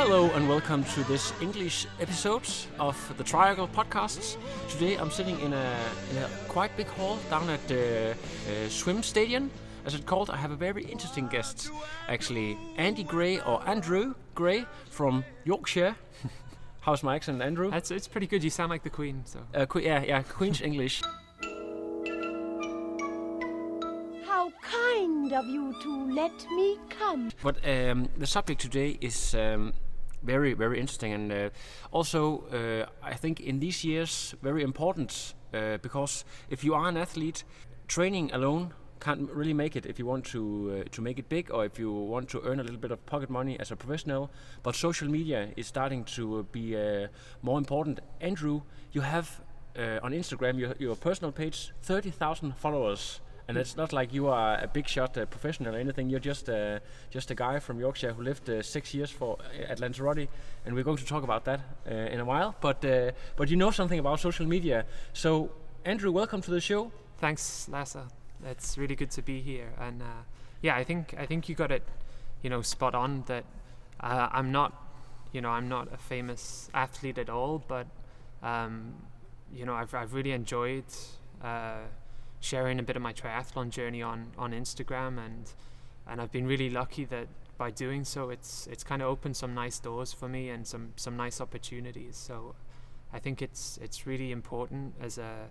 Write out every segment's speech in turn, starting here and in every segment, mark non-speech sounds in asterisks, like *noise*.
Hello and welcome to this English episode of the Triangle Podcasts. Today I'm sitting in a, in a quite big hall down at the uh, Swim Stadium, as it's called. I have a very interesting guest, actually, Andy Gray or Andrew Gray from Yorkshire. *laughs* How's my accent, Andrew? That's it's pretty good. You sound like the Queen. So Uh, que- yeah, yeah, Queen's English. How kind of you to let me come. But um, the subject today is um, very, very interesting, and uh, also uh, I think in these years very important uh, because if you are an athlete, training alone can't really make it if you want to uh, to make it big or if you want to earn a little bit of pocket money as a professional. But social media is starting to be uh, more important. Andrew, you have uh, on Instagram your, your personal page thirty thousand followers. And it's not like you are a big shot uh, professional or anything. You're just uh, just a guy from Yorkshire who lived uh, six years for uh, at Lanzarote, and we're going to talk about that uh, in a while. But uh, but you know something about social media. So Andrew, welcome to the show. thanks, Lasse. It's really good to be here. And yeah, I think I think you got it, you know, spot on. That I'm not, you know, I'm not a famous athlete at all, but um, you know, I've I've really enjoyed. Sharing a bit of my triathlon journey on, on Instagram and and I've been really lucky that by doing so it's it's kind of opened some nice doors for me and some some nice opportunities. So I think it's it's really important as a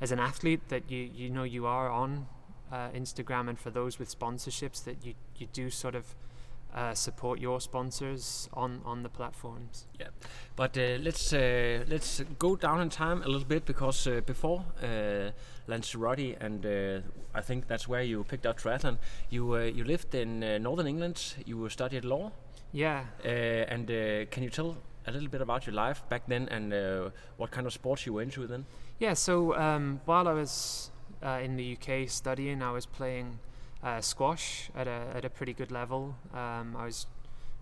as an athlete that you you know you are on uh, Instagram and for those with sponsorships that you you do sort of uh, support your sponsors on on the platforms Yeah, but uh, let's uh, let's go down in time a little bit because uh, before uh, Lanzarote, and uh, I think that's where you picked up triathlon. You uh, you lived in uh, northern England. You studied law, yeah uh, and uh, can you tell a little bit about your life back then and uh, what kind of sports you were into then? Yeah, so um, while I was uh, in the UK studying, I was playing uh, squash at a at a pretty good level. Um, I was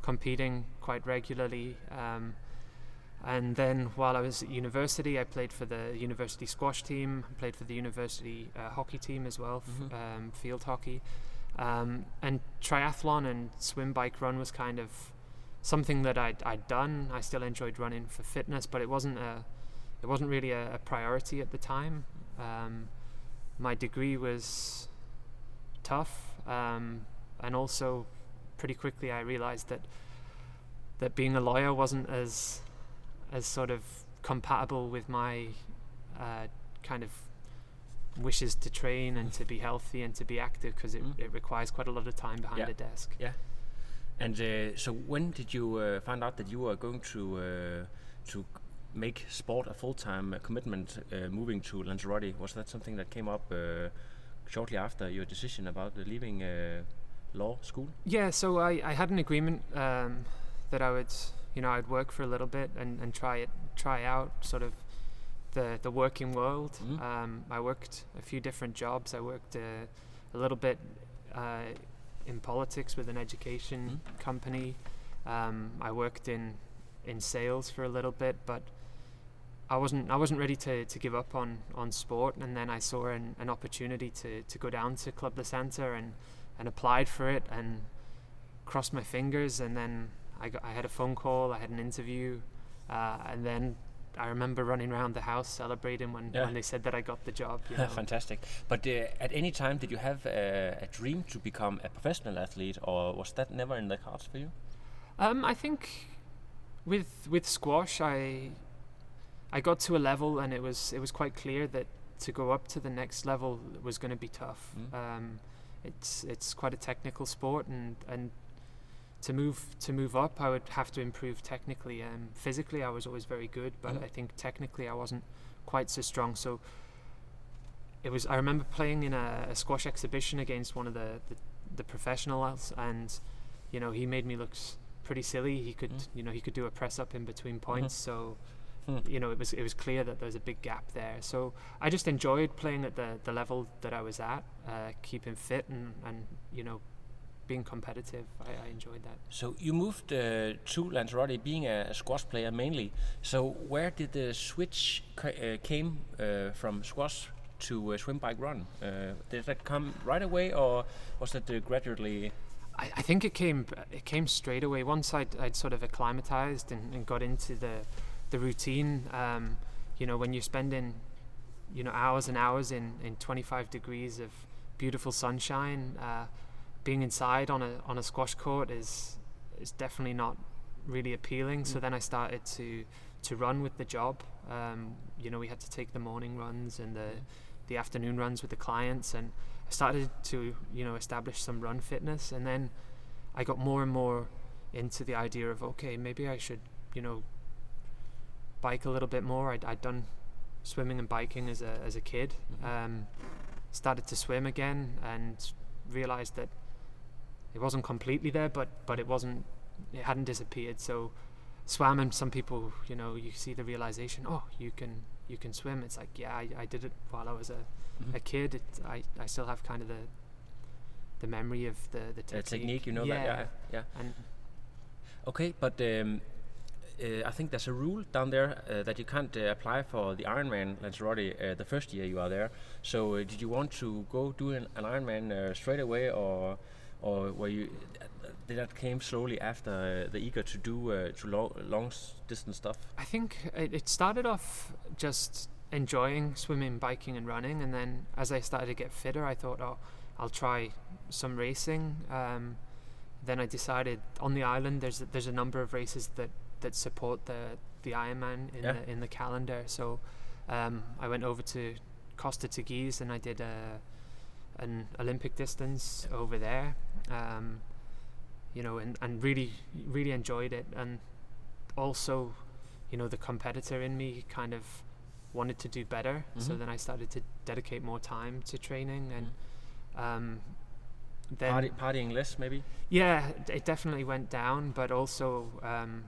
competing quite regularly, um, and then while I was at university, I played for the university squash team, played for the university uh, hockey team as well, Mhm. um, field hockey, um, and triathlon and swim, bike, run was kind of something that I'd, I'd done. I still enjoyed running for fitness, but it wasn't a it wasn't really a, a priority at the time. Um, my degree was tough, um, and also pretty quickly I realized that that being a lawyer wasn't as as sort of compatible with my uh, kind of wishes to train and to be healthy and to be active because it, Mm. it requires quite a lot of time behind Yeah. a desk. Yeah. And uh, so, when did you uh, find out that you were going to uh, to make sport a full time commitment, uh, moving to Lanzarote? Was that something that came up uh, shortly after your decision about leaving uh, law school? Yeah, so I, I had an agreement um, that I would, you know, I'd work for a little bit and, and try it, try out sort of the the working world. Mhm. Um, I worked a few different jobs. I worked uh, a little bit uh, in politics with an education Mhm. company. Um, I worked in in sales for a little bit, but I wasn't I wasn't ready to, to give up on, on sport. And then I saw an, an opportunity to, to go down to Club La Santa and and applied for it and crossed my fingers and then I, got, I had a phone call I had an interview uh, and then I remember running around the house celebrating when, Yeah. when they said that I got the job you *laughs* know. Fantastic. But uh, at any time, did you have uh, a dream to become a professional athlete, or was that never in the cards for you? Um, I think with with squash, I I got to a level, and it was it was quite clear that to go up to the next level was going to be tough. Mm. Um, it's it's quite a technical sport, and and to move to move up, I would have to improve technically. Um, physically, I was always very good, but Mhm. I think technically I wasn't quite so strong. So it was. I remember playing in a, a squash exhibition against one of the, the the professionals, and you know he made me look pretty silly. He could Mm. you know he could do a press up in between points. So Hmm. you know it was it was clear that there was a big gap there. So I just enjoyed playing at the the level that I was at, uh, keeping fit and and you know being competitive. I, I enjoyed that. So you moved uh, to Lanzarote, being a, a squash player mainly. So where did the switch uh, came uh, from squash to uh, swim, bike, run? Uh, did that come right away, or was that uh, gradually? I, I think it came it came straight away once I'd, I'd sort of acclimatized and, and got into the the routine. Um, you know, when you're spending you know hours and hours in, in 25 degrees of beautiful sunshine, uh, being inside on a on a squash court is is definitely not really appealing. So Mm. then I started to to run with the job. Um, you know, we had to take the morning runs and the the afternoon runs with the clients and I started to you know establish some run fitness and then I got more and more into the idea of okay maybe I should you know bike a little bit more. I'd, I'd done swimming and biking as a as a kid. Mhm. um, started to swim again and realized that it wasn't completely there but but it wasn't it hadn't disappeared. So swam and some people you know you see the realization oh you can you can swim. It's like yeah I, I did it while I was a, Mhm. a kid. It, I, I still have kind of the the memory of the the technique, technique, you know yeah, that, yeah, yeah. and Okay, but um, I think there's a rule down there uh, that you can't uh, apply for the Ironman Lanzarote uh, the first year you are there. So uh, did you want to go do an, an Ironman uh, straight away, or or were you did that came slowly after uh, the eager to do uh, to lo- long distance stuff? I think it, it started off just enjoying swimming, biking, and running, and then as I started to get fitter, I thought, oh, I'll try some racing. Um, then I decided on the island there's a, there's a number of races that, that support the the Ironman in Yeah. the in the calendar. So um, I went over to Costa Teguise and I did a an Olympic distance over there. Um, you know, and, and really really enjoyed it, and also, you know, the competitor in me kind of wanted to do better. So Mhm. then I started to dedicate more time to training and. Um, then Party, partying less, maybe. yeah, it definitely went down, but also um,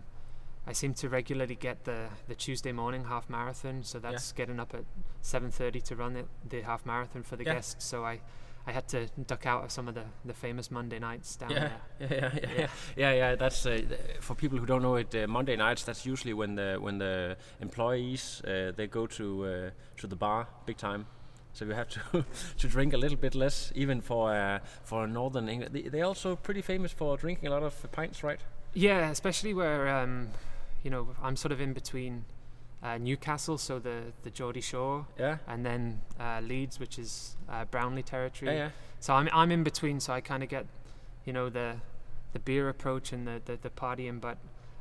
I seem to regularly get the, the Tuesday morning half marathon, so that's getting up at 7:30 to run it, the half marathon for the Yeah. guests. So I, I had to duck out of some of the, the famous Monday nights down Yeah, there. *laughs* yeah, yeah, yeah, Yeah. yeah, yeah. That's uh, for people who don't know it. Uh, Monday nights. That's usually when the when the employees uh, they go to uh, to the bar big time. So you have to *laughs* to drink a little bit less, even for uh, for Northern England. They, they're also pretty famous for drinking a lot of pints, right? Yeah, especially where um, you know I'm sort of in between uh, Newcastle, so the the Geordie Shore, Yeah, and then uh, Leeds, which is uh, Brownlee territory. yeah, yeah. So I'm I'm in between, so I kind of get, you know, the the beer approach and the, the the partying, but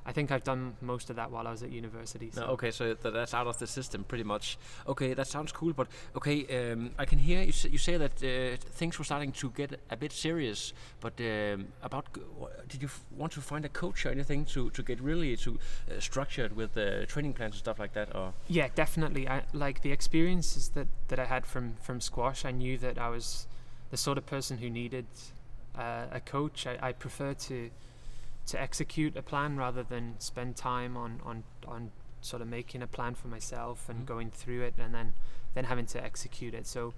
I think I've done most of that while I was at university. So No, okay, so th- that's out of the system pretty much. Okay, that sounds cool, but okay, um, I can hear you, s- you say that uh, things were starting to get a bit serious. But um, about, g- did you f- want to find a coach or anything to, to get really to uh, structured with uh, training plans and stuff like that? Or yeah, definitely. I like the experiences that that I had from from squash. I knew that I was the sort of person who needed uh, a coach. I, I prefer to to execute a plan rather than spend time on on on sort of making a plan for myself and Mhm. going through it and then then having to execute it. So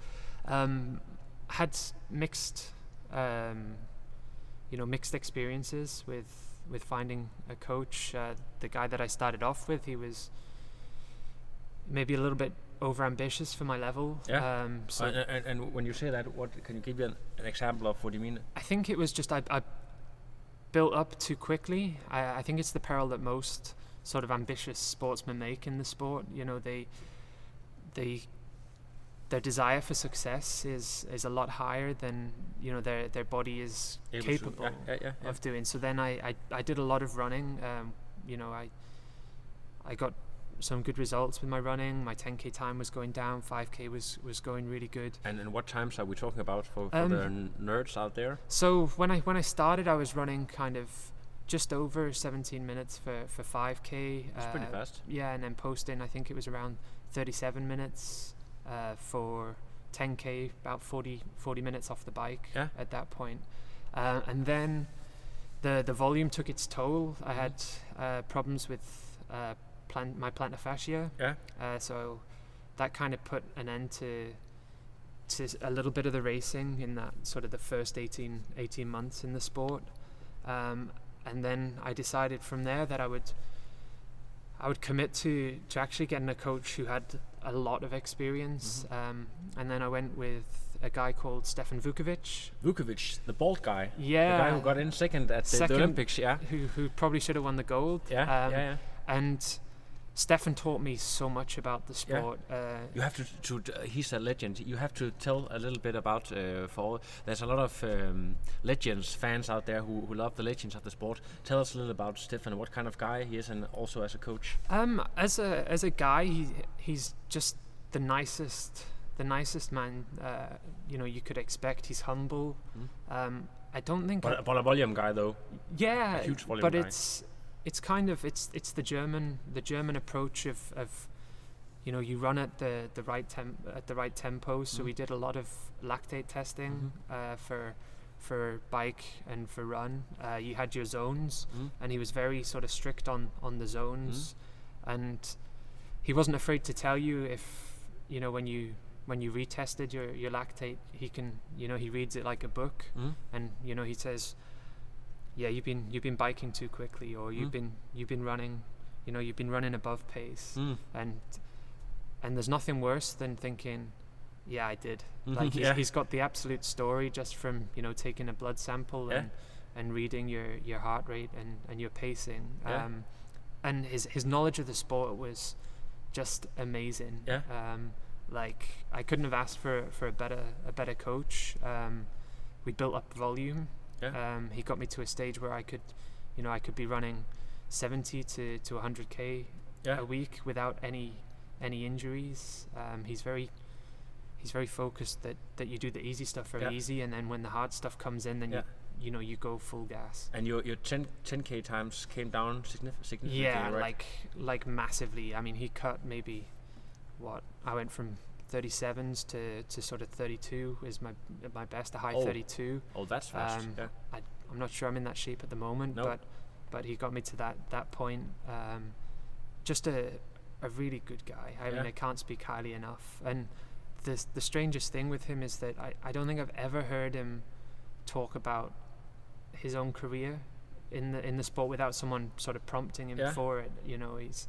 um, had mixed um, you know mixed experiences with with finding a coach. Uh, the guy that I started off with, he was maybe a little bit over ambitious for my level. Yeah. Um, so and, and, and when you say that, what can you give me an, an example of what do you mean? I think it was just I, I built up too quickly. I, I think it's the peril that most sort of ambitious sportsmen make in the sport. You know, they they their desire for success is is a lot higher than you know their their body is Able capable yeah, yeah, yeah. of doing. So then I, I I did a lot of running. Um, you know, I I got some good results with my running. My 10k time was going down. 5k was was going really good. And, and what times are we talking about for, for Um, the n- nerds out there? So when I when I started, I was running kind of just over 17 minutes for for 5k. It's pretty uh, fast. Yeah, and then posting, I think it was around 37 minutes uh, for 10k, about 40 40 minutes off the bike Yeah. at that point. Uh, and then the the volume took its toll. I had uh, problems with plant my plantar fascia. Yeah. Uh, so that kind of put an end to to a little bit of the racing in that sort of the first 18, 18 months in the sport. Um, and then I decided from there that I would I would commit to, to actually getting a coach who had a lot of experience. Um, and then I went with a guy called Stephan Vuckovic. Vuckovic, the bald guy. Yeah. The guy who got in second at the, the Second- Olympics, yeah. Who, who probably should have won the gold. Yeah, Um, yeah, yeah. And Stephan taught me so much about the Yeah. sport. Uh, You have to, to, to- he's a legend. You have to tell a little bit about uh, for all. There's a lot of um, legends fans out there who, who love the legends of the sport. Tell us a little about Stephan. What kind of guy he is, and also as a coach. Um, as a as a guy, he he's just the nicest, the nicest man. Uh, you know, you could expect. He's humble. Um, I don't think. I- But, but a volume guy though. yeah, huge volume but guy. it's it's kind of it's it's the German the German approach of of you know you run at the the right temp at the right tempo. So Mhm. we did a lot of lactate testing Mm-hmm. uh, for for bike and for run. Uh, you had your zones, Mhm. and he was very sort of strict on on the zones, and he wasn't afraid to tell you if you know when you when you retested your your lactate. He can you know he reads it like a book Mhm. and you know he says yeah you've been you've been biking too quickly or you've Mm. been you've been running you know you've been running above pace Mm. and and there's nothing worse than thinking yeah I did *laughs* like he's, yeah. he's got the absolute story just from you know taking a blood sample Yeah. and and reading your your heart rate and and your pacing Yeah. um and his his knowledge of the sport was just amazing Yeah. um like I couldn't have asked for for a better a better coach um we built up volume Yeah. um, he got me to a stage where I could, you know, I could be running 70 to, to 100k Yeah. a week without any any injuries. Um, he's very he's very focused that, that you do the easy stuff very Yeah. easy, and then when the hard stuff comes in, then Yeah. you you know you go full gas. And your your 10 10k times came down signif- significantly. Yeah, right? like like massively. I mean, he cut maybe what I went from 37s to, to sort of 32 is my my best, a high Oh. 32. Oh, that's fast. Um, yeah. I, I'm not sure I'm in that shape at the moment, No. but but he got me to that that point. Um, just a a really good guy. I mean, I can't speak highly enough. And the the strangest thing with him is that I, I don't think I've ever heard him talk about his own career in the in the sport without someone sort of prompting him Yeah. for it. You know, he's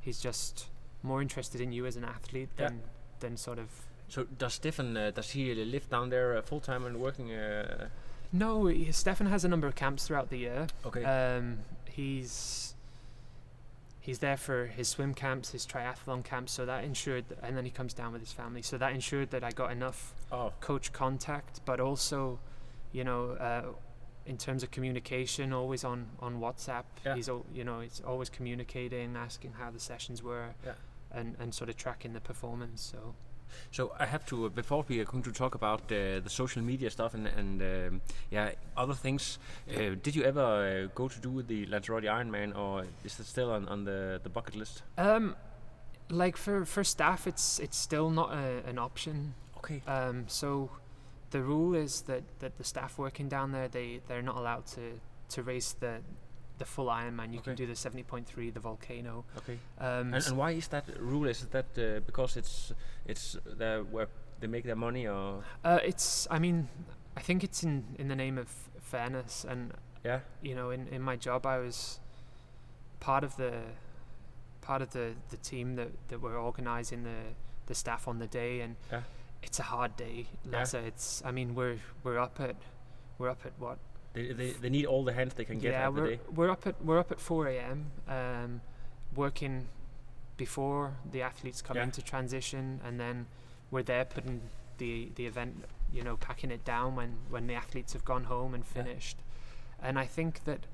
he's just more interested in you as an athlete Yeah. than than sort of So does Stephan uh, does he live down there uh, full time and working? Uh, No, he, Stephan has a number of camps throughout the year. Okay. Um, he's he's there for his swim camps, his triathlon camps, so that ensured, and then he comes down with his family, so that ensured that I got enough oh, coach contact, but also, you know, uh, in terms of communication, always on on WhatsApp. Yeah. He's you know, he's always communicating, asking how the sessions were, Yeah. And and sort of tracking the performance. So. So I have to uh, before we are going to talk about uh, the social media stuff and and um, yeah other things. Uh, did you ever uh, go to do the Lanzarote Ironman, or is it still on, on the, the bucket list? Um, like for for staff, it's it's still not a, an option. Okay. Um, so the rule is that, that the staff working down there they they're not allowed to to race the the full Ironman. You can do the seventy point three, the volcano. Okay. Um, And, and why is that rule? Is that uh, because it's it's the where they make their money, or uh, it's I mean I think it's in in the name of fairness and yeah? you know in in my job I was part of the part of the the team that that were organizing the the staff on the day and Yeah. it's a hard day Yeah. Lasse. it's I mean we're we're up at we're up at what They, they, they need all the hands they can get yeah we're day. we're up at we're up at 4 a.m um working before the athletes come Yeah. into transition and then we're there putting the the event you know packing it down when when the athletes have gone home and Yeah. finished and I think that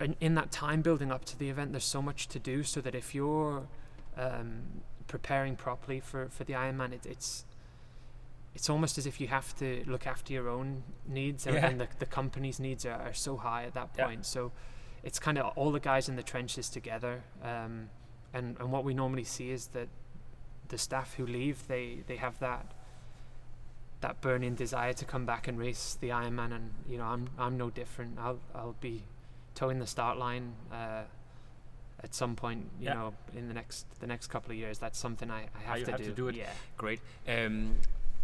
in, in that time building up to the event, there's so much to do. So that if you're um, preparing properly for for the Ironman, it, it's it's almost as if you have to look after your own needs, and, Yeah. and the, the company's needs are, are so high at that Yeah. point. So it's kind of all the guys in the trenches together. Um, and and what we normally see is that the staff who leave, they they have that that burning desire to come back and race the Ironman, and you know I'm I'm no different. I'll I'll be towing the start line uh, at some point. You Yeah. know, in the next the next couple of years, that's something I, I have, you to, have do. to do it. Yeah. Great. Um,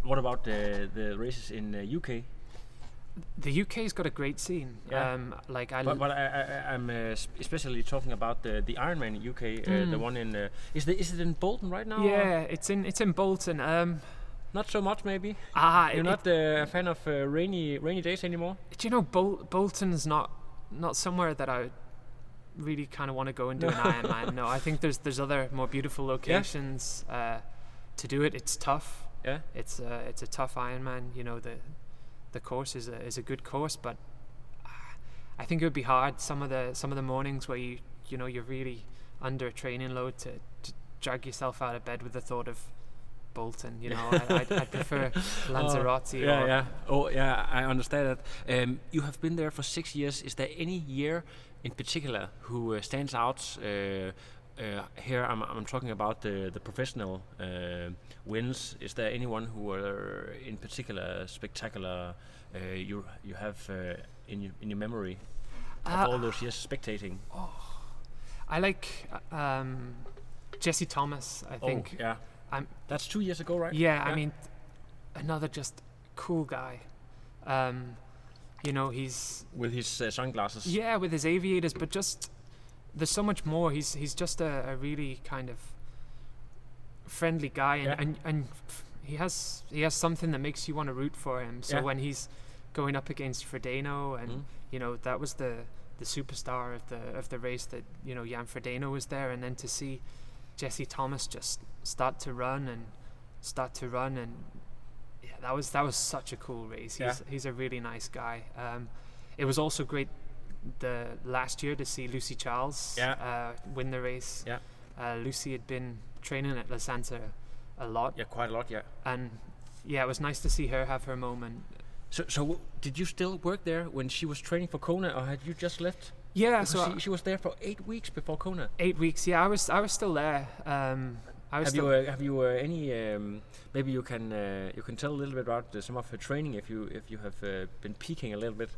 what about the the races in the UK? The UK's got a great scene. Yeah. Um, like I, but, but I, I, I'm uh, especially talking about the the Ironman UK, uh, the Mm. one in uh, is the is it in Bolton right now? or yeah, it's in it's in Bolton. Um, Not so much, maybe. ah, You're not uh, a fan of uh, rainy rainy days anymore. Do you know Bol- Bolton's not not somewhere that I really kind of want to go and do an *laughs* Ironman. No, I think there's there's other more beautiful locations uh, to do it. It's tough. Yeah. It's a it's a tough Ironman. You know the the course is a is a good course, but ah, I think it would be hard some of the some of the mornings where you you know you're really under a training load to, to drag yourself out of bed with the thought of Bolton. You know, I, I'd, I'd prefer *laughs* Lanzarote. yeah, or, yeah. Oh, yeah. I understand that. Um, you have been there for six years. Is there any year in particular who uh, stands out? Uh, uh, here, I'm, I'm talking about the the professional uh, wins. Is there anyone who are in particular spectacular? Uh, you you have uh, in your in your memory of Uh, all those years spectating? I like uh, um, Jesse Thomas. I think. oh, yeah. I'm- That's two years ago, right? Yeah, I mean, another just cool guy. Um, you know, he's with his uh, sunglasses. yeah with his aviators, but just there's so much more. He's he's just a, a really kind of friendly guy, and, Yeah. and and he has he has something that makes you want to root for him. So Yeah. when he's going up against Frodeno, and Mhm. you know that was the the superstar of the of the race that you know Jan Frodeno was there, and then to see Jesse Thomas just start to run and start to run and yeah, that was that was such a cool race. He's Yeah. he's a really nice guy. Um, it was also great the last year to see Lucy Charles Yeah. uh, win the race. Yeah. Uh, Lucy had been training at La Santa a lot, Yeah, quite a lot. Yeah. and yeah, it was nice to see her have her moment. So, so w- did you still work there when she was training for Kona, or had you just left? Yeah, Because so she, she was there for eight weeks before Kona. eight weeks. Yeah, I was I was still there. Um, I was Have still you uh, have you uh, any? Um, maybe you can uh, you can tell a little bit about uh, some of her training if you if you have uh, been peeking a little bit.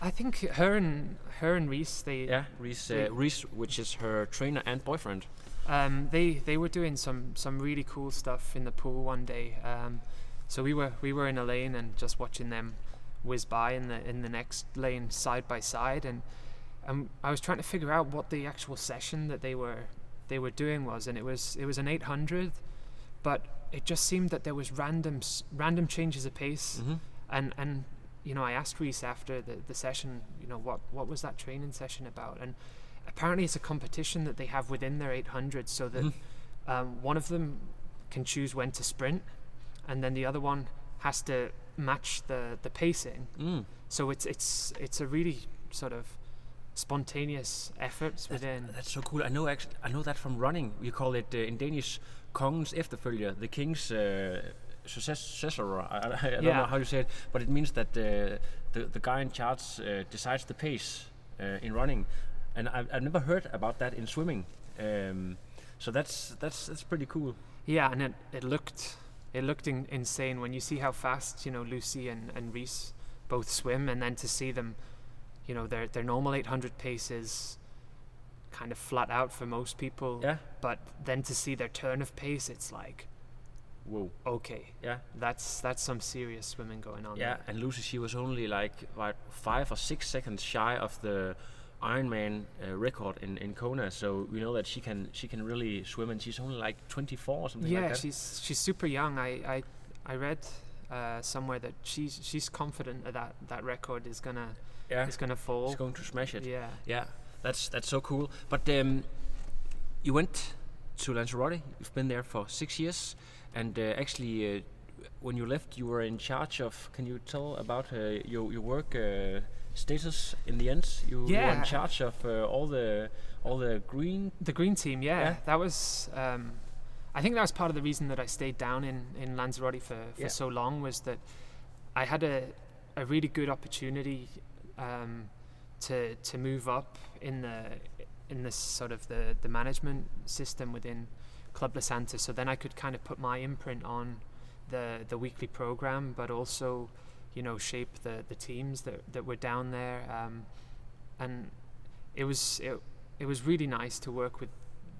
I think her and her and Reece they Yeah, Reece, uh, Reece, which is her trainer and boyfriend. Um, they they were doing some some really cool stuff in the pool one day. Um, so we were we were in a lane and just watching them whiz by in the in the next lane side by side, and um, I was trying to figure out what the actual session that they were they were doing was, and it was it was an 800, but it just seemed that there was random random changes of pace, Mm-hmm. and and you know I asked Reece after the, the session, you know what what was that training session about, and apparently it's a competition that they have within their 800 so that Mhm. um, one of them can choose when to sprint, and then the other one has to match the the pacing. Mm. So it's it's it's a really sort of spontaneous efforts within. That's so cool. I know actually, I know that from running. We call it uh, in Danish kongens efterfølger, the king's uh, successor. I, I, I don't Yeah. know how you say it, but it means that uh, the the guy in charge uh, decides the pace uh, in running, and I've, I've never heard about that in swimming. Um, so that's that's that's pretty cool. Yeah, and it, it looked it looked in, insane when you see how fast you know Lucy and, and Reece both swim, and then to see them, you know, their their normal 800 paces kind of flat out for most people. Yeah. But then to see their turn of pace, it's like, Whoa. okay, Yeah. that's that's some serious swimming going on. Yeah, there. and Lucy, she was only like what five or six seconds shy of the Ironman uh, record in, in Kona. So we know that she can she can really swim, and she's only like 24 or something yeah, like that. she's she's super young. I I, I read uh, somewhere that she's she's confident that that, that record is gonna yeah, is gonna fall. she's going to smash it. Yeah. Yeah, that's that's so cool. But um, you went to Lanzarote. You've been there for six years, and uh, actually, uh, when you left, you were in charge of. Can you tell about uh, your your work uh, status in the end? You, you were in charge of uh, all the all the green. The green team, yeah, Yeah. that was. Um, I think that was part of the reason that I stayed down in in Lanzarote for for Yeah. so long was that I had a a really good opportunity um, to to move up in the in this sort of the the management system within Club La Santa. So then I could kind of put my imprint on the the weekly program, but also you know shape the the teams that that were down there. Um, and it was it, it was really nice to work with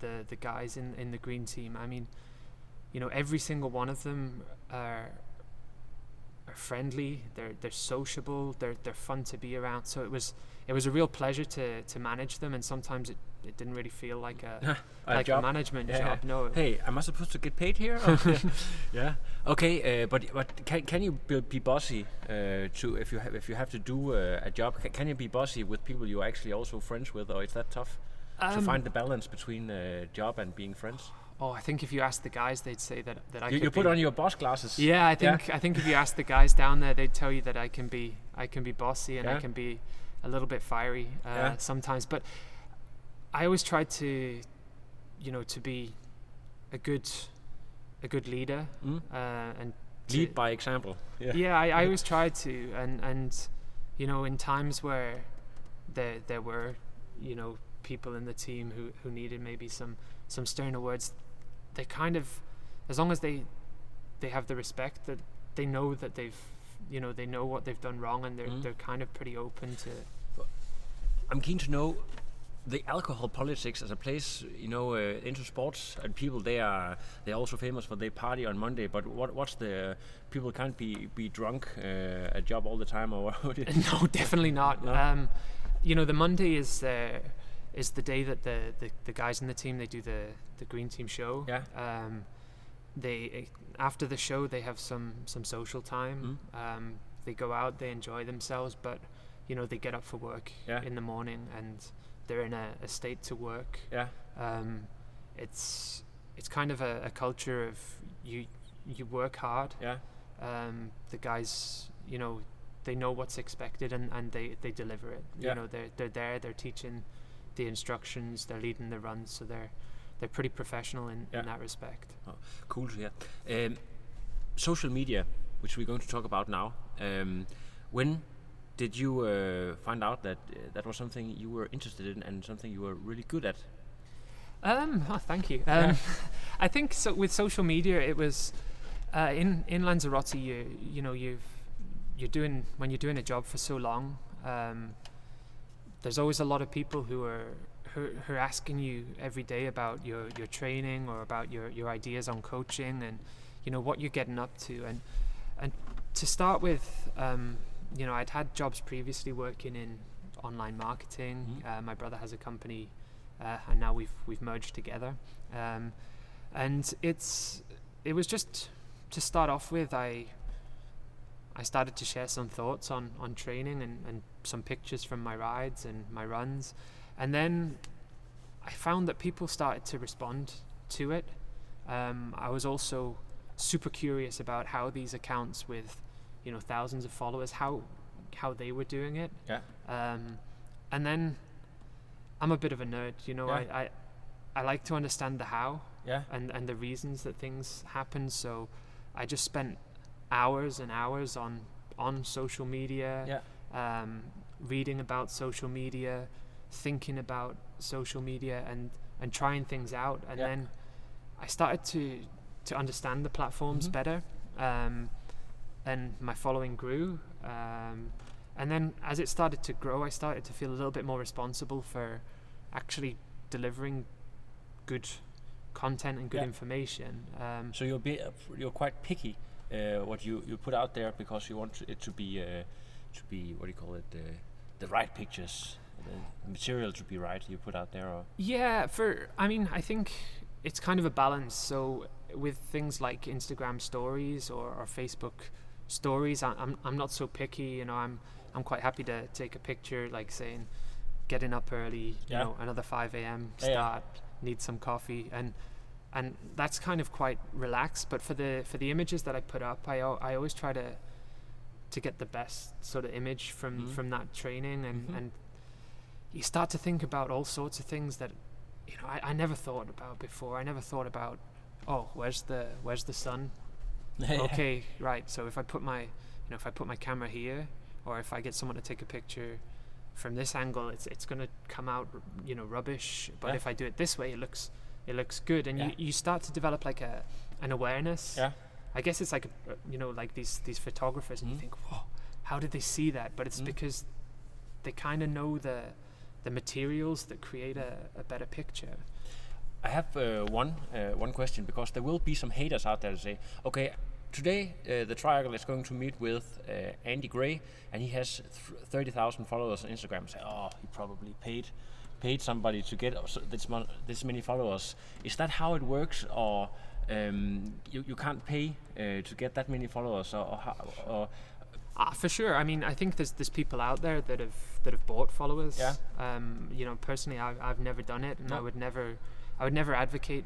the the guys in in the green team. I mean, you know, every single one of them are are friendly. They're they're sociable. They're they're fun to be around. So it was it was a real pleasure to to manage them. And sometimes it, it didn't really feel like a A like job. a management Yeah, job. No. Hey, am I supposed to get paid here? *laughs* *laughs* yeah. Okay, uh, but but can can you be, be bossy uh, to if you have if you have to do uh, a job? Can, can you be bossy with people you're actually also friends with, or is that tough to Um, find the balance between uh, job and being friends? Oh, I think if you ask the guys, they'd say that that I you, could you put be- on your boss glasses. Yeah, I think I think if you ask the guys down there, they'd tell you that I can be I can be bossy and Yeah. I can be a little bit fiery uh, Yeah. sometimes. But I always try to, you know, to be a good a good leader Mm? uh, and to- Lead by example. Yeah. yeah, I, I always tried to, and and you know, in times where there there were, you know, people in the team who who needed maybe some some sterner words, they kind of, as long as they they have the respect that they know that they've, you know, they know what they've done wrong, and they're Mhm. they're kind of pretty open to. I'm keen to know the alcohol politics as a place, you know, uh, into sports and people. They are they're also famous for they party on Monday. But what what's the people can't be be drunk uh, at job all the time or *laughs* what? no, definitely not. No? Um, you know, the Monday is uh, is the day that the, the, the guys in the team they do the the green team show. Yeah. Um, they after the show they have some some social time. Mm. Um, they go out, they enjoy themselves, but you know they get up for work Yeah. in the morning and they're in a, a state to work. Yeah. Um, it's it's kind of a, a culture of you you work hard Yeah. um, the guys, you know, they know what's expected and, and they, they deliver it. Yeah. You know, they're they're there, they're teaching the instructions, they're leading the runs, so they're they're pretty professional in, Yeah. in that respect. Cool to hear. Um, social media, which we're going to talk about now. Um, when did you uh, find out that uh, that was something you were interested in and something you were really good at? Um, oh, thank you. Um, *laughs* I think so. With social media, it was uh, in in Lanzarote. You you know you've you're doing when you're doing a job for so long. Um, there's always a lot of people who are who, who are asking you every day about your your training or about your your ideas on coaching and you know what you're getting up to and and to start with. Um, you know, I'd had jobs previously working in online marketing. Mhm. Uh, my brother has a company uh, and now we've we've merged together. Um, and it's it was just to start off with. I I started to share some thoughts on on training and, and some pictures from my rides and my runs, and then I found that people started to respond to it. Um, I was also super curious about how these accounts with you know thousands of followers how how they were doing it Yeah. um, and then I'm a bit of a nerd, you know. Yeah. I, I I like to understand the how Yeah. and and the reasons that things happen. So I just spent hours and hours on on social media, Yeah. um, reading about social media, thinking about social media, and and trying things out. And Yeah. then I started to to understand the platforms Mhm. better, um, and my following grew. Um, and then as it started to grow, I started to feel a little bit more responsible for actually delivering good content and good Yeah. information. Um, So you're uh, you're quite picky uh, what you, you put out there because you want it to be uh, to be what do you call it the the right pictures, the material to be right. You put out there, or Yeah, for I mean, I think it's kind of a balance. So with things like Instagram stories or, or Facebook stories, I, I'm I'm not so picky. You know, I'm I'm quite happy to take a picture, like saying, getting up early, you know, another 5 a.m. Yeah, yeah. start, need some coffee, and and that's kind of quite relaxed. But for the for the images that I put up, I I always try to to get the best sort of image from Mhm. from that training, and Mhm. and you start to think about all sorts of things that you know I, I never thought about before. I never thought about oh where's the where's the sun *laughs* okay, right. So if I put my, you know, if I put my camera here, or if I get someone to take a picture from this angle, it's it's gonna come out, you know, rubbish. But Yeah. if I do it this way, it looks it looks good, and Yeah. you, you start to develop like a an awareness. Yeah. I guess it's like a, uh, you know like these these photographers, and Mhm. you think, whoa, how did they see that? But it's Mhm. because they kind of know the the materials that create a, a better picture. I have uh, one uh, one question because there will be some haters out there to say, okay, today uh, the Triangle is going to meet with uh, Andy Gray, and he has th- thirty thousand followers on Instagram. Say, oh, he probably paid paid somebody to get this mon- this many followers. Is that how it works, or um, you you can't pay uh, to get that many followers, or, or, how, or Ah, for sure. I mean, I think there's there's people out there that have that have bought followers. Yeah. Um, you know, personally, I've I've never done it, and I would never, I would never advocate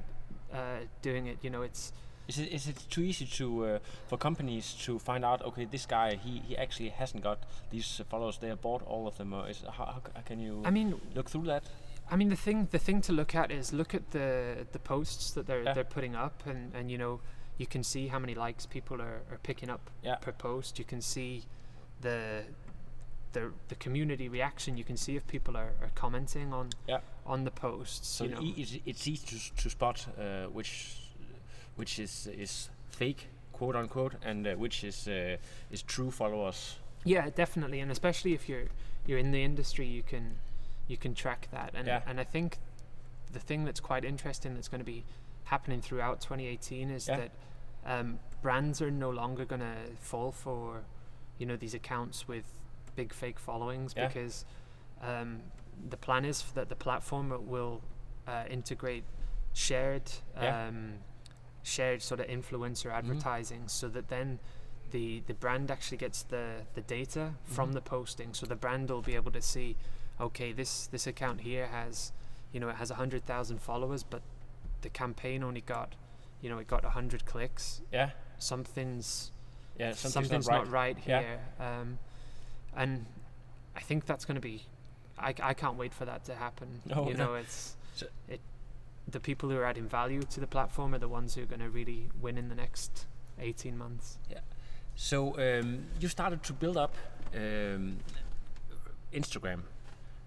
uh, doing it. You know, it's Is it, is it too easy to uh, for companies to find out? Okay, this guy he, he actually hasn't got these uh, followers. They have bought all of them. Or is how, how can you I mean, look through that? I mean the thing the thing to look at is look at the the posts that they're Yeah. they're putting up, and and you know you can see how many likes people are, are picking up Yeah. per post. You can see the the the community reaction. You can see if people are, are commenting on Yeah. on the posts. So you know. e- it's, it's easy to, to spot uh, which which is is fake, quote unquote, and uh, which is uh, is true followers. Yeah, definitely, and especially if you're you're in the industry, you can you can track that, and Yeah. and I think the thing that's quite interesting that's going to be happening throughout 2018 is Yeah. that um, brands are no longer going to fall for you know these accounts with big fake followings Yeah. because um, the plan is that the platform will uh, integrate shared um, shared sort of influencer advertising so that then the the brand actually gets the the data from Mhm. the posting so the brand will be able to see okay this this account here has you know it has 100,000 followers but the campaign only got you know it got 100 clicks Yeah, something's yeah. Something's, something's, not right. Yeah. here um, and I think that's going to be I, I can't wait for that to happen No, you no. know it's So- it the people who are adding value to the platform are the ones who are going to really win in the next 18 months Yeah. So um, you started to build up um, Instagram,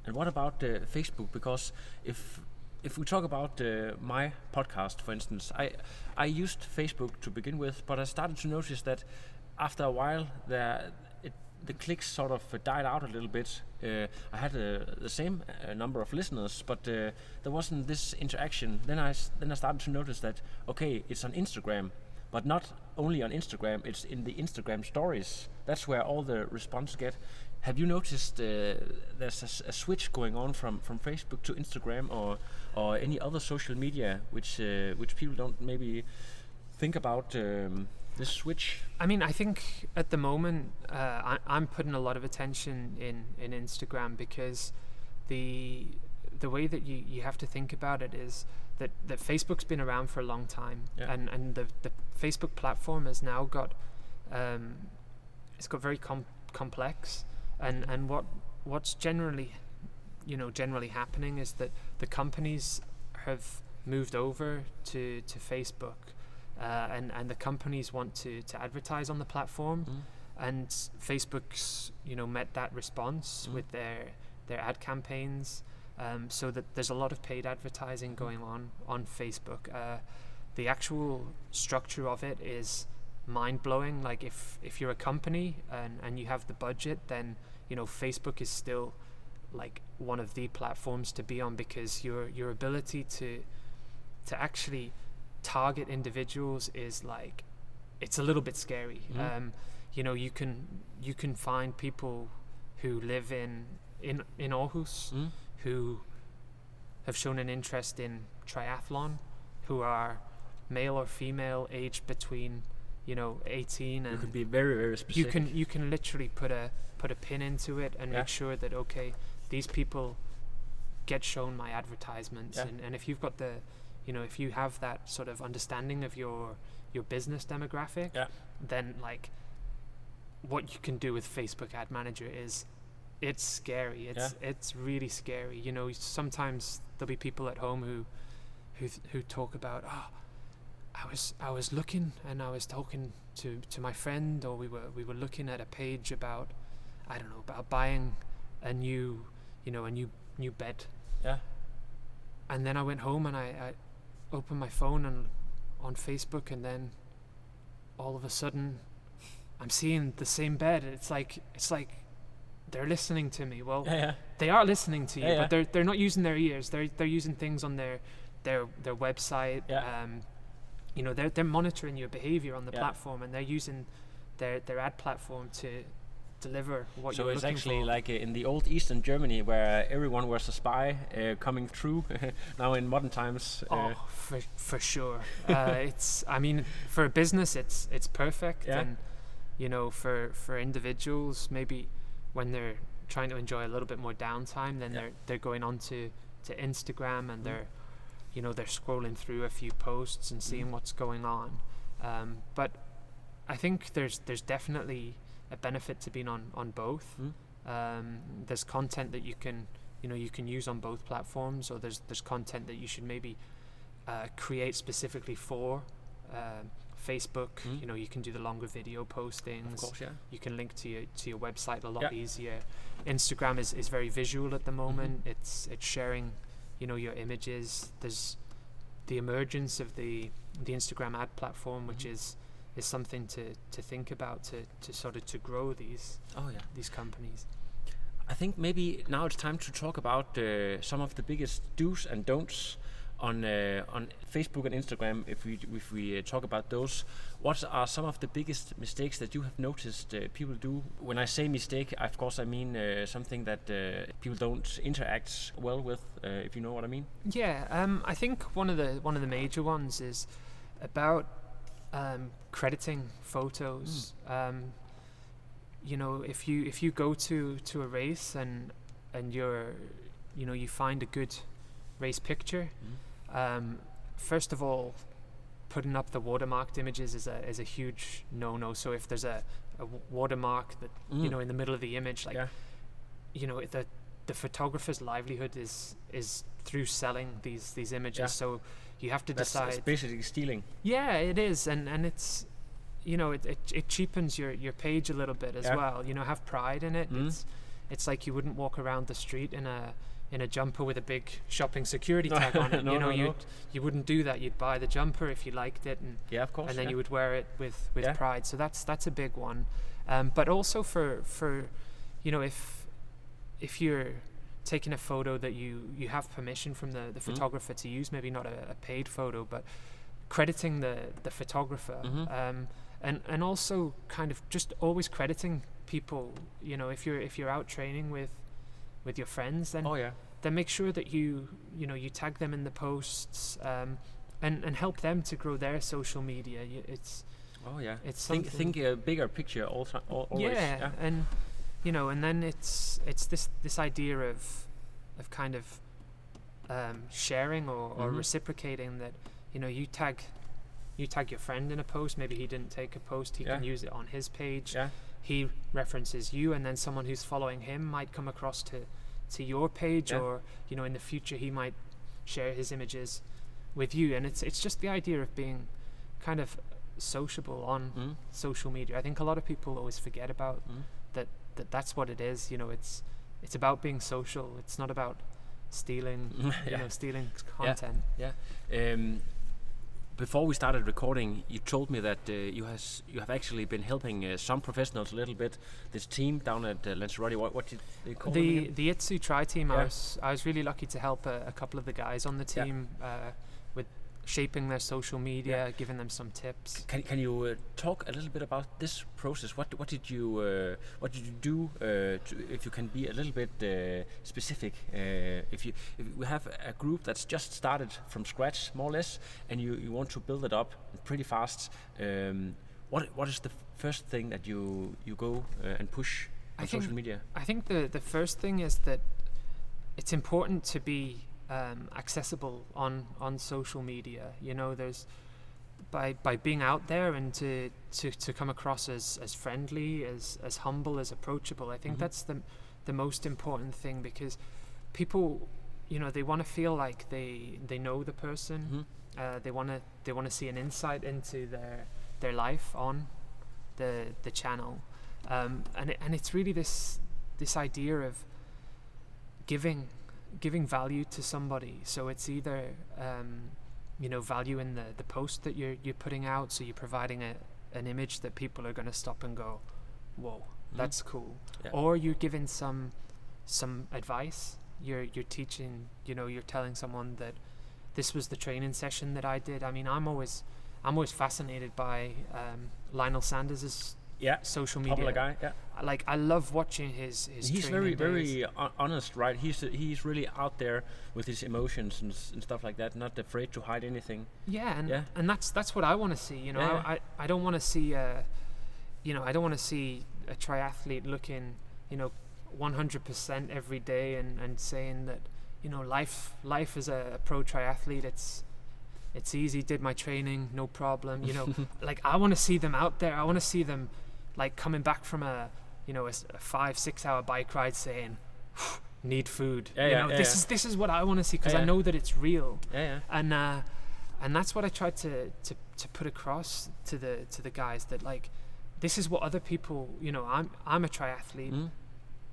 and what about uh, Facebook? Because if if we talk about uh, my podcast, for instance, I I used Facebook to begin with, but I started to notice that after a while, the it, the clicks sort of uh, died out a little bit. Uh, I had uh, the same uh, number of listeners, but uh, there wasn't this interaction. Then I then I started to notice that okay, it's on Instagram, but not only on Instagram. It's in the Instagram stories. That's where all the response get. Have you noticed uh, there's a, switch going on from, from Facebook to Instagram or or any other social media which uh, which people don't maybe think about um, this switch? I mean, I think at the moment uh, I, I'm putting a lot of attention in, in Instagram because the the way that you, you have to think about it is that, that Facebook's been around for a long time, Yeah. and and the, the Facebook platform has now got um, it's got very com- complex, and and what what's generally you know generally happening is that the companies have moved over to to Facebook uh, and and the companies want to to advertise on the platform. And Facebook's you know met that response Mhm. with their their ad campaigns. Um, so that there's a lot of paid advertising going on on Facebook. Uh, the actual structure of it is mind blowing like if if you're a company and and you have the budget then you know Facebook is still like one of the platforms to be on because your your ability to to actually target individuals is like it's a little bit scary Mhm. um, you know you can you can find people who live in in in Aarhus Mm? who have shown an interest in triathlon who are male or female aged between you know 18 and You could be very very specific. you can you can literally put a put a pin into it and Yeah. make sure that okay these people get shown my advertisements Yeah. and, and if you've got the you know if you have that sort of understanding of your your business demographic, Yeah. then like what you can do with Facebook Ad Manager is it's scary. It's it's really scary. You know, sometimes there'll be people at home who who who talk about oh I was I was looking and I was talking to, to my friend or we were we were looking at a page about I don't know about buying a new you know a new new bed Yeah. and then I went home and I, I opened my phone and on Facebook and then all of a sudden I'm seeing the same bed it's like it's like they're listening to me well Yeah, yeah. they are listening to you, Yeah, but they're they're not using their ears. They're they're using things on their their their website. Yeah. Um, you know, they're they're monitoring your behavior on the platform, and they're using their their ad platform to deliver what so you're it's actually like uh, in the old Eastern Germany where everyone was a spy uh, coming through. *laughs* now in modern times, uh, Oh, for for sure. uh, *laughs* it's. I mean, for a business, it's it's perfect, Yeah. and you know, for for individuals, maybe when they're trying to enjoy a little bit more downtime, then Yeah. they're they're going on to to Instagram and Mm. they're, you know, they're scrolling through a few posts and seeing Mm. what's going on. Um, but I think there's there's definitely a benefit to being on on both. Mm. Um, there's content that you can you know you can use on both platforms, or there's there's content that you should maybe uh, create specifically for um Facebook. Mm. You know, you can do the longer video postings. of course, yeah. You can link to your to your website a lot Yeah. easier. Instagram is, is very visual at the Mm-hmm. moment. It's it's sharing, you know, your images. There's the emergence of the the Instagram ad platform, which Mhm. is is something to, to think about to, to sort of to grow these Oh yeah. these companies. I think maybe now it's time to talk about uh, some of the biggest do's and don'ts on uh, on Facebook and Instagram. If we if we uh, talk about those, what are some of the biggest mistakes that you have noticed uh, people do? When I say mistake, of course I mean uh, something that uh, people don't interact well with. Uh, if you know what I mean. Yeah, um, I think one of the one of the major ones is about um, crediting photos. Um, you know, if you if you go to to a race and and you're you know you find a good race picture, um, first of all, putting up the watermarked images is a is a huge no no. So if there's a watermark that you Mm. know in the middle of the image, like Yeah. you know the the photographer's livelihood is is through selling these these images. Yeah. So you have to That's, decide. basically stealing. Yeah, it is, and and it's you know it, it it cheapens your your page a little bit as Yeah. well. You know, have pride in it. Mm. It's it's like you wouldn't walk around the street in a in a jumper with a big shopping security *laughs* tag on it. *laughs* no, you know, no, no. you you wouldn't do that. You'd buy the jumper if you liked it, and Yeah, of course. and then yeah. you would wear it with with Yeah. pride. So that's that's a big one. Um, but also for for you know if if you're taking a photo that you you have permission from the the Mhm. photographer to use, maybe not a, a paid photo, but crediting the the photographer. Mhm. Um, and and also kind of just always crediting people. You know, if you're if you're out training with with your friends, then Oh yeah. then make sure that you you know you tag them in the posts um, and and help them to grow their social media. It's Oh yeah. it's Think think a bigger picture all ti- al- always. yeah, and you know, and then it's it's this this idea of of kind of um, sharing or, or Mhm. reciprocating that you know you tag you tag your friend in a post. Maybe he didn't take a post. He can use it on his page. Yeah. He references you, and then someone who's following him might come across to to your page, Yeah. or you know, in the future he might share his images with you. And it's it's just the idea of being kind of sociable on Mm. social media. I think a lot of people always forget about Mm. that, that that's what it is. You know, it's it's about being social. It's not about stealing, *laughs* you know, stealing content. Yeah. Um, before we started recording, you told me that uh, you has you have actually been helping uh, some professionals a little bit. This team down at uh, Lanzarote, what, what did they call The the Itsu Tri team, I was I was really lucky to help a, a couple of the guys on the Yeah. team uh, shaping their social media, giving them some tips. Can, can you uh, talk a little bit about this process? What what did you uh, what did you do? Uh, to, if you can be a little bit uh, specific, uh, if you if we have a group that's just started from scratch, more or less, and you, you want to build it up pretty fast, um, what what is the first thing that you you go uh, and push I on think social media? I think the the first thing is that it's important to be um, accessible on on social media. You know, there's by by being out there and to to, to come across as as friendly, as as humble, as approachable. I think Mhm. that's the the most important thing because people, you know, they want to feel like they they know the person. Mhm. Uh, they want to they want to see an insight into their their life on the the channel, um, and it, and it's really this this idea of giving giving value to somebody. So it's either um, you know value in the the post that you're you're putting out, so you're providing a an image that people are going to stop and go, whoa, that's cool, Yeah. or you're giving some some advice. You're you're teaching. You know, you're telling someone that this was the training session that I did. I mean, I'm always I'm always fascinated by um, Lionel Sanders's Yeah, social media. popular guy. Yeah, Like I love watching his his. he's very very honest, right? He's he's really out there with his emotions and, and stuff like that. Not afraid to hide anything. Yeah, and Yeah. and that's that's what I want to see. You know, Yeah, I, I I don't want to see a, you know, I don't want to see a triathlete looking, you know, 100% every day and and saying that, you know, life life as a, a pro triathlete, it's it's easy. Did my training, no problem. You know, *laughs* like I want to see them out there. I want to see them, like coming back from a, you know, a five six hour bike ride saying. Need food. Yeah, you yeah, know, yeah, this yeah. is this is what I want to see because I know that it's real Yeah, yeah. and uh, and that's what I tried to, to to put across to the to the guys that like this is what other people you know I'm I'm a triathlete Mm.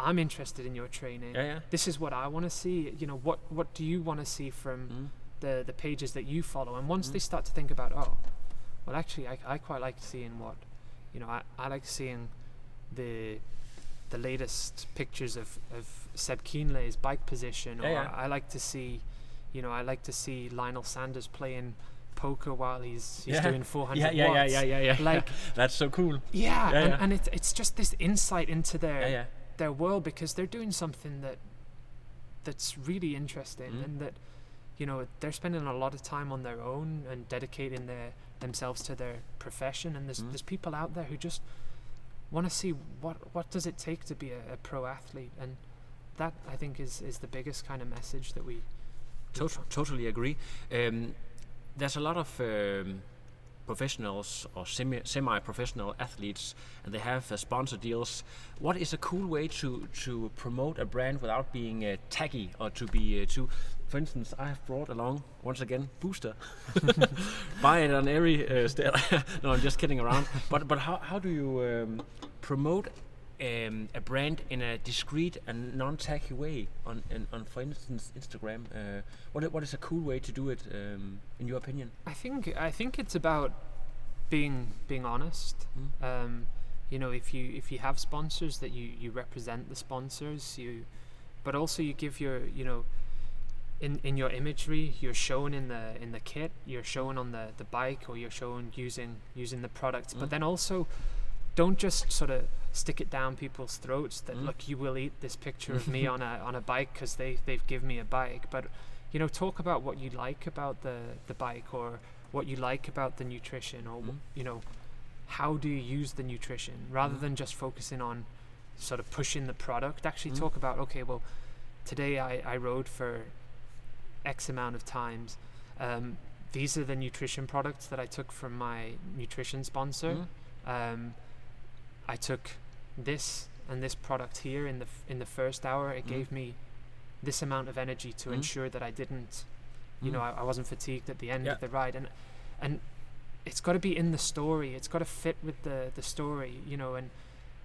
I'm interested in your training Yeah, yeah. this is what I want to see you know what what do you want to see from Mm. the the pages that you follow and once Mm. they start to think about oh well actually I, I quite like seeing what you know I, I like seeing the the latest pictures of, of Seb Kienle's bike position or Yeah, yeah. I like to see you know I like to see Lionel Sanders playing poker while he's he's Yeah. doing 400 Yeah, yeah, yeah, watts yeah, yeah, yeah. *laughs* like *laughs* That's so cool. yeah, Yeah, and, yeah. and it's it's just this insight into their Yeah, yeah. their world because they're doing something that that's really interesting Mm. and that you know they're spending a lot of time on their own and dedicating their themselves to their profession and there's Mm. there's people out there who just want to see what what does it take to be a, a pro athlete and that I think is is the biggest kind of message that we we Tot- totally agree. Um, there's a lot of um, professionals or semi semi-professional athletes, and they have uh, sponsor deals. What is a cool way to to promote a brand without being uh, tacky or to be uh, too? For instance, I have brought along once again Booster. Buy it on every uh, step. *laughs* no, I'm just kidding around. But but how how do you um, promote um, a brand in a discreet and non-tacky way on, on, on for instance, Instagram? Uh, what what is a cool way to do it, um, in your opinion? I think I think it's about being being honest. Mm. Um, you know, if you if you have sponsors, that you you represent the sponsors. You, but also you give your you know, in in your imagery, you're shown in the in the kit, you're shown on the the bike, or you're shown using using the products. Mm. But then also, don't just sort of stick it down people's throats that Mm. look, you will eat this picture of me *laughs* on a on a bike because they they've given me a bike. But you know, talk about what you like about the the bike or what you like about the nutrition or Mm. you know how do you use the nutrition rather Mm. than just focusing on sort of pushing the product actually Mm. talk about okay well today I, I rode for x amount of times um, these are the nutrition products that I took from my nutrition sponsor Mm. um, I took this and this product here in the f- in the first hour it Mm. gave me this amount of energy to Mm. ensure that I didn't you know. I, I wasn't fatigued at the end Yeah. of the ride and and it's got to be in the story it's got to fit with the the story you know and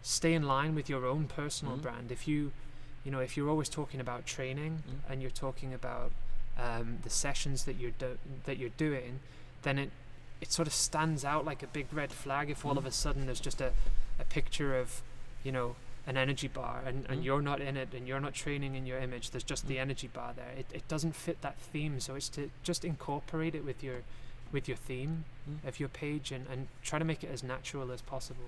stay in line with your own personal brand if you you know if you're always talking about training and you're talking about um, the sessions that you're do- that you're doing then it it sort of stands out like a big red flag if all Mm. of a sudden there's just a, a picture of you know an energy bar and, and Mm. you're not in it and you're not training in your image there's just the Mm. energy bar there it, it doesn't fit that theme so it's to just incorporate it with your with your theme Mm. of your page and, and try to make it as natural as possible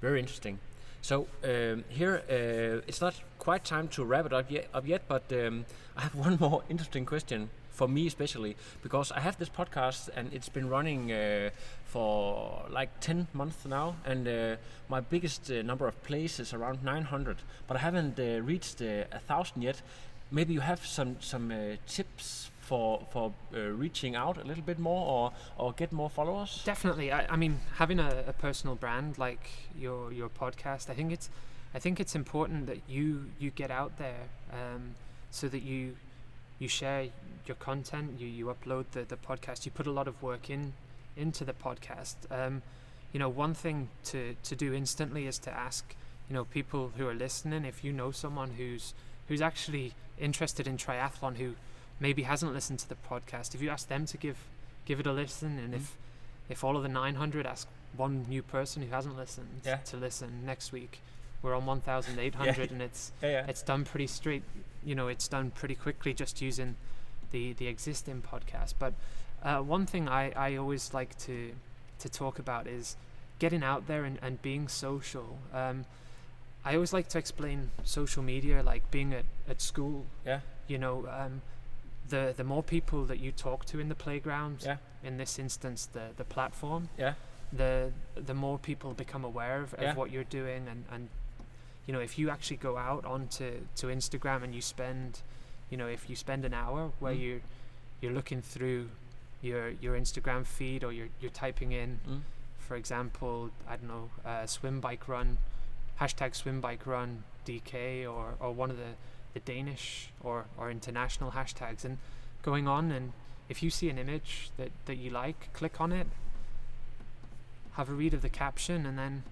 Very interesting. So um, here, uh, it's not quite time to wrap it up yet, up yet but um, I have *laughs* one more interesting question for me especially because I have this podcast and it's been running uh, for like 10 months now and uh, my biggest uh, number of plays is around 900 but I haven't uh, reached uh, a thousand yet. Maybe you have some some tips for for uh, reaching out a little bit more or or get more followers. Definitely. I, I mean, having a, a personal brand like your your podcast, I think it's I think it's important that you you get out there um, so that you you share your content, you you upload the the podcast, you put a lot of work in into the podcast. Um, you know, one thing to to do instantly is to ask you know people who are listening if you know someone who's who's actually interested in triathlon who maybe hasn't listened to the podcast, if you ask them to give give it a listen, and Mhm. if if all of the 900 ask one new person who hasn't listened Yeah. to listen next week, we're on 1,800, and it's Yeah, yeah. it's done pretty straight. You know, it's done pretty quickly just using the the existing podcast. But uh, one thing I I always like to to talk about is getting out there and, and being social. Um, I always like to explain social media like being at, at school. Yeah. You know, um, the the more people that you talk to in the playground, Yeah. in this instance the the platform, Yeah. the the more people become aware of, of Yeah. what you're doing and, and you know if you actually go out onto to Instagram and you spend you know if you spend an hour where Mm. you're you're looking through your your Instagram feed or you're you're typing in Mm. for example I don't know uh, swim bike run hashtag swim bike run DK or, or one of the, the Danish or, or international hashtags and going on. And if you see an image that, that you like click on it have a read of the caption and then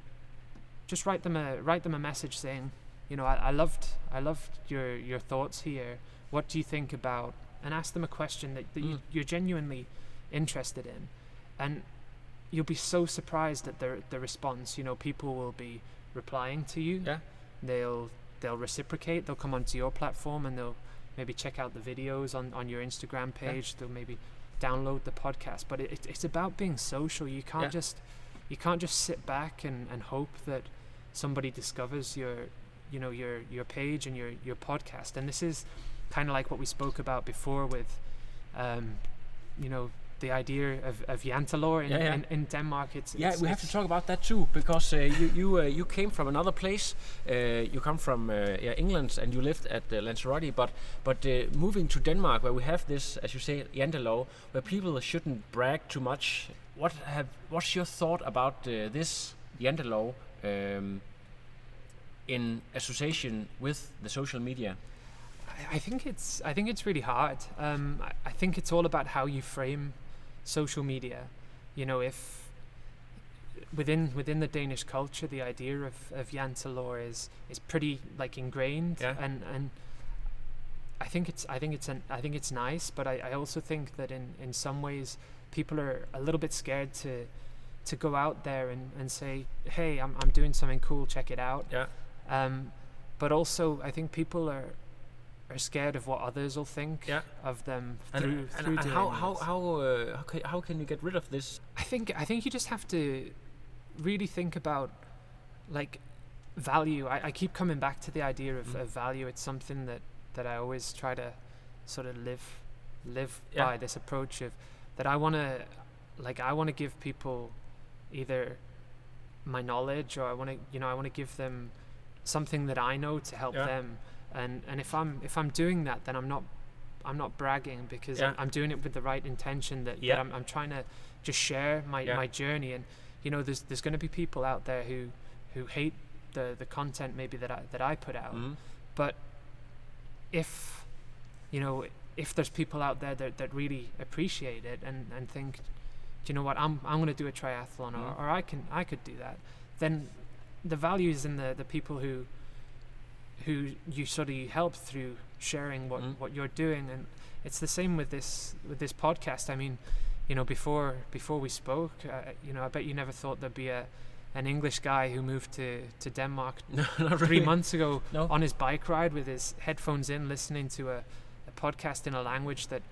just write them a write them a message saying you know I, I loved I loved your your thoughts here. What do you think about? And ask them a question that, that you, Mm. you're genuinely interested in. And you'll be so surprised at the the response. You know people will be replying to you. Yeah. they'll they'll reciprocate they'll come onto your platform and they'll maybe check out the videos on on your Instagram Yeah. page they'll maybe download the podcast but it, it, it's about being social you can't Yeah. just you can't just sit back and, and hope that somebody discovers your you know your your page and your your podcast and this is kind of like what we spoke about before with um you know the idea of, of Jantelov in, Yeah, yeah. in, in Denmark it's, Yeah, it's- we have to talk about that too because uh, you you uh, you came from another place. Uh, you come from uh, yeah, England and you lived at uh, Lanzarote. But but uh, moving to Denmark, where we have this, as you say, Jantelov, where people shouldn't brag too much. What have what's your thought about uh, this Jantelov um, in association with the social media? I- I think it's I think it's really hard. Um, I, I think it's all about how you frame social media. You know, if within within the Danish culture, the idea of of Jantelov is is pretty like ingrained, Yeah. and and I think it's I think it's an I think it's nice, but I, I also think that in in some ways people are a little bit scared to to go out there and, and say, hey, I'm I'm doing something cool, check it out. Yeah. Um, but also, I think people are are scared of what others will think Yeah. of them And, through and, through and doing how how how uh, how, ca- how can you get rid of this? I think I think you just have to really think about like value. I, I keep coming back to the idea of, Mm. of value. It's something that that I always try to sort of live live Yeah. by this approach of that I want to like I want to give people either my knowledge or I want to you know I want to give them something that I know to help Yeah. them and and if I'm if I'm doing that then I'm not I'm not bragging because Yeah. I'm, I'm doing it with the right intention that, Yeah. that I'm, I'm trying to just share my, Yeah. my journey and you know there's there's going to be people out there who who hate the the content maybe that I that I put out Mm. but if you know if there's people out there that, that really appreciate it and, and think do you know what I'm I'm going to do a triathlon Mm. or, or I can I could do that then the value is in the the people who who you sort of help through sharing what Mm. what you're doing and it's the same with this with this podcast I mean you know before before we spoke uh, you know I bet you never thought there'd be a an English guy who moved to, to Denmark *laughs* No, not three really. months ago *laughs* No. on his bike ride with his headphones in, listening to a, a podcast in a language that,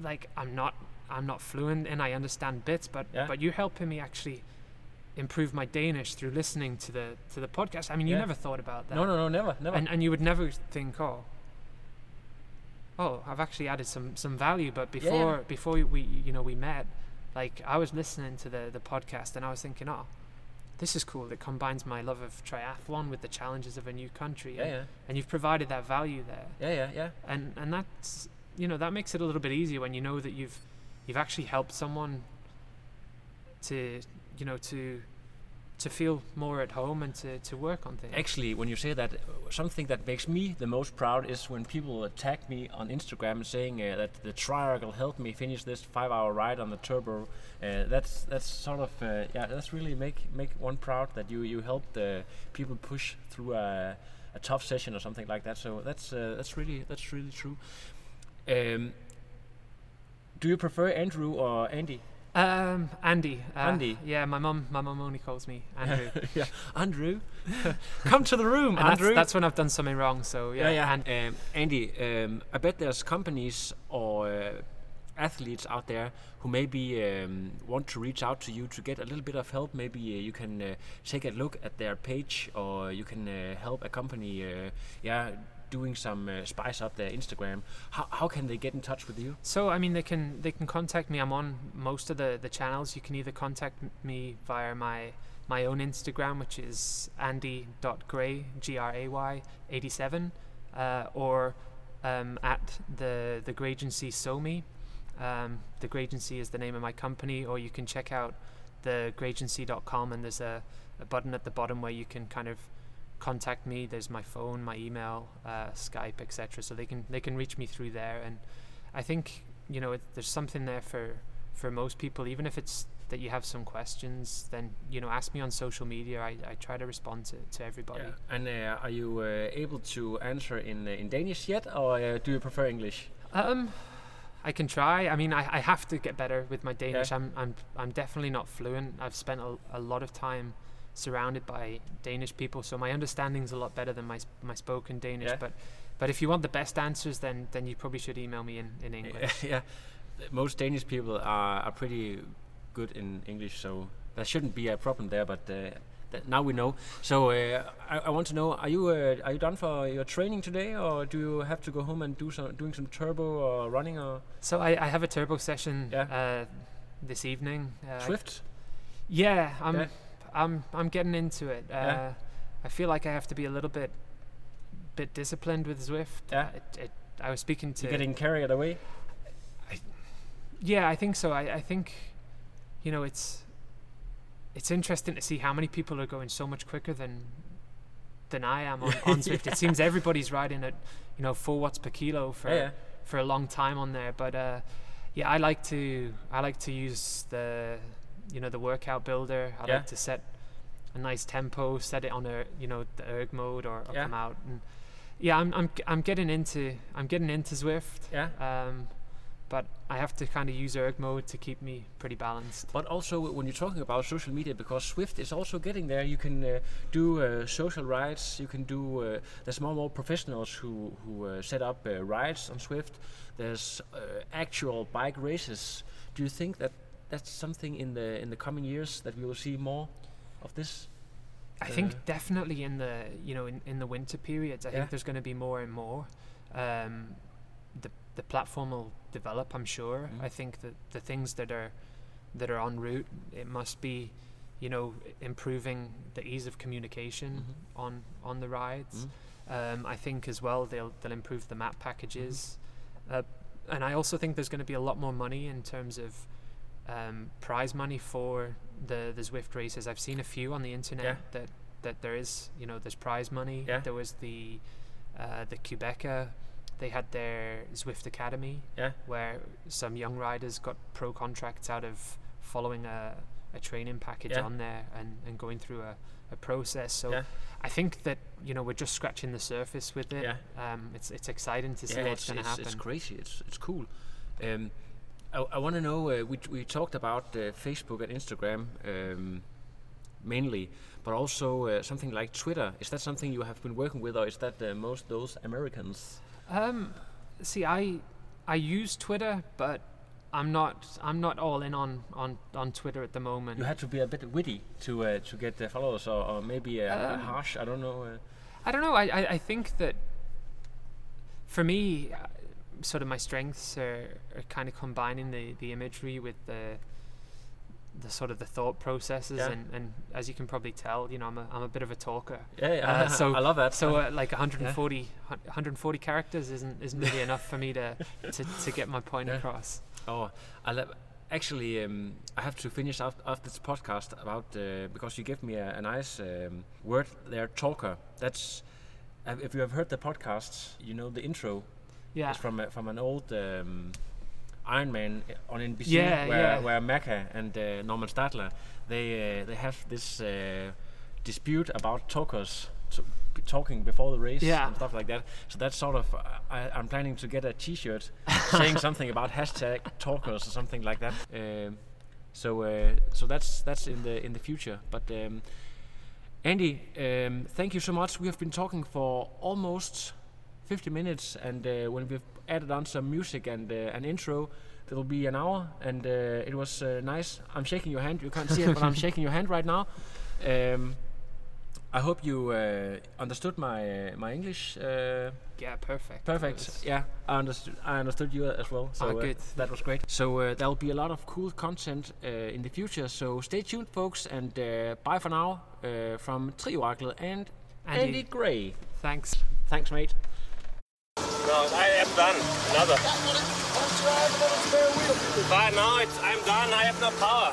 like, I'm not I'm not fluent in. I understand bits, but Yeah. but you're helping me actually improve my Danish through listening to the to the podcast. I mean, you Yeah. never thought about that. No, no, no, never, never. And and you would never think, oh, oh, I've actually added some some value. But before yeah. before we you know we met, like I was listening to the the podcast and I was thinking, oh, this is cool. It combines my love of triathlon with the challenges of a new country. Yeah, and, yeah, and you've provided that value there. yeah, yeah, yeah. and and that's you know that makes it a little bit easier when you know that you've you've actually helped someone to you know to to feel more at home and to, to work on things. Actually, when you say that, uh, something that makes me the most proud is when people attack me on Instagram saying uh, that the triangle helped me finish this five-hour ride on the turbo. Uh, that's that's sort of uh, yeah, that's really make make one proud that you you helped uh, people push through a, a tough session or something like that. So that's uh, that's really that's really true. Um, do you prefer Andrew or Andy? Um, Andy. Uh, Andy. Yeah, my mum. My mum only calls me Andrew. *laughs* yeah, Andrew, *laughs* *laughs* come to the room, and Andrew. that's when I've done something wrong. So yeah. yeah, And Um, Andy, um, I bet there's companies or uh, athletes out there who maybe um, want to reach out to you to get a little bit of help. Maybe uh, you can uh, take a look at their page, or you can uh, help a company, uh, yeah, doing some uh, spice up their Instagram. How, how can they get in touch with you? So I mean, they can they can contact me. I'm on most of the the channels. You can either contact me via my my own Instagram, which is andy.gray g r a y 87, uh, or um, at the the Gragency SoMe. Um, the Gragency is the name of my company, or you can check out the gragency.com and there's a, a button at the bottom where you can kind of contact me. There's my phone, my email, uh, Skype, etc. So they can they can reach me through there. And I think you know it, there's something there for for most people. Even if it's that you have some questions, then you know ask me on social media. I, I try to respond to, to everybody. And uh, are you uh, able to answer in uh, in Danish yet, or uh, do you prefer English? Um, I can try. I mean, I, I have to get better with my Danish. Yeah. I'm I'm I'm definitely not fluent. I've spent a, a lot of time surrounded by Danish people, so my understanding's a lot better than my my spoken Danish. Yeah. But but if you want the best answers, then then you probably should email me in in English. *laughs* yeah, most Danish people are, are pretty good in English, so there shouldn't be a problem there. But uh, that now we know. So uh, I, I want to know: Are you uh, are you done for your training today, or do you have to go home and do some doing some turbo or running or So I, I have a turbo session Yeah. uh, this evening. Uh, I- Zwift? Yeah, I'm Yeah. I'm I'm getting into it. Uh, Yeah. I feel like I have to be a little bit bit disciplined with Zwift. Yeah. It, it, I was speaking to You're getting carried away. Yeah, I think so. I, I think, you know, it's it's interesting to see how many people are going so much quicker than than I am on, on *laughs* Zwift. It seems everybody's riding at you know four watts per kilo for Yeah, yeah. for a long time on there. But uh, yeah, I like to I like to use the you know the workout builder. I Yeah. like to set a nice tempo, set it on a you know the erg mode or, or Yeah. come out and yeah, I'm I'm I'm getting into I'm getting into Zwift. Yeah. Um, but I have to kind of use erg mode to keep me pretty balanced. But also when you're talking about social media, because Zwift is also getting there, you can uh, do uh, social rides. You can do. Uh, there's more and more professionals who who uh, set up uh, rides on Zwift. There's uh, actual bike races. Do you think that that's something in the in the coming years that we will see more of this? I think Uh, definitely in the you know in, in the winter periods, I Yeah. think there's going to be more and more. Um, the the platform will develop, I'm sure. Mhm. I think that the things that are that are en route, it must be, you know, improving the ease of communication Mhm. on on the rides. Mhm. Um, I think as well they'll they'll improve the map packages, uh, and I also think there's going to be a lot more money in terms of um, prize money for the the Zwift races. I've seen a few on the internet Yeah. that that there is you know there's prize money. Yeah. There was the uh, the Quebecer. They had their Zwift Academy Yeah. where some young riders got pro contracts out of following a, a training package Yeah. on there and, and going through a, a process. So Yeah. I think that you know we're just scratching the surface with it. Yeah. Um, it's it's exciting to see yeah, what's going to it's, happen. it's crazy. It's it's cool. Um, I, I want to know. Uh, we we talked about uh, Facebook and Instagram um, mainly, but also uh, something like Twitter. Is that something you have been working with, or is that uh, most those Americans? Um, see, I I use Twitter, but I'm not I'm not all in on on, on Twitter at the moment. You had to be a bit witty to uh, to get the followers, or, or maybe uh, Um, harsh. I don't know. Uh, I don't know. I, I, I think that for me, uh, sort of my strengths are, are kind of combining the, the imagery with the the sort of the thought processes Yeah. and, and as you can probably tell you know I'm a, I'm a bit of a talker Yeah, yeah. Uh, so I love that. so uh, like 140 hun- 140 characters isn't isn't really *laughs* enough for me to, to, to get my point Yeah. across Oh, I love. Actually, um, I have to finish off, off this podcast about uh, because you gave me a, a nice um, word there, talker. That's uh, if you have heard the podcast, you know the intro yeah is from a, from an old um, Iron Man on NBC, Yeah, where yeah. where Macca and uh, Normann Stadler they uh, they have this uh, dispute about talkers. To be talking before the race Yeah. and stuff like that. So that's sort of I, I'm planning to get a T-shirt *laughs* saying something about hashtag talkers or something like that. Um, so uh, so that's that's in the in the future. But um, Andy, um, thank you so much. We have been talking for almost 50 minutes, and uh, when we've added on some music and uh, an intro, there will be an hour. And uh, it was uh, nice. I'm shaking your hand. You can't see it, but I'm *laughs* shaking your hand right now. Um, I hope you uh, understood my uh, my English. Uh, yeah perfect Perfect. Yeah, I understood. I understood you as well. So Ah, good. that was great. So uh, there will be a lot of cool content uh, in the future. So stay tuned, folks, and uh, bye for now uh, from Trioracle and Andy. Andy Gray. thanks Thanks, mate. No, I am done. Another. But now it's, I'm done. I have no power.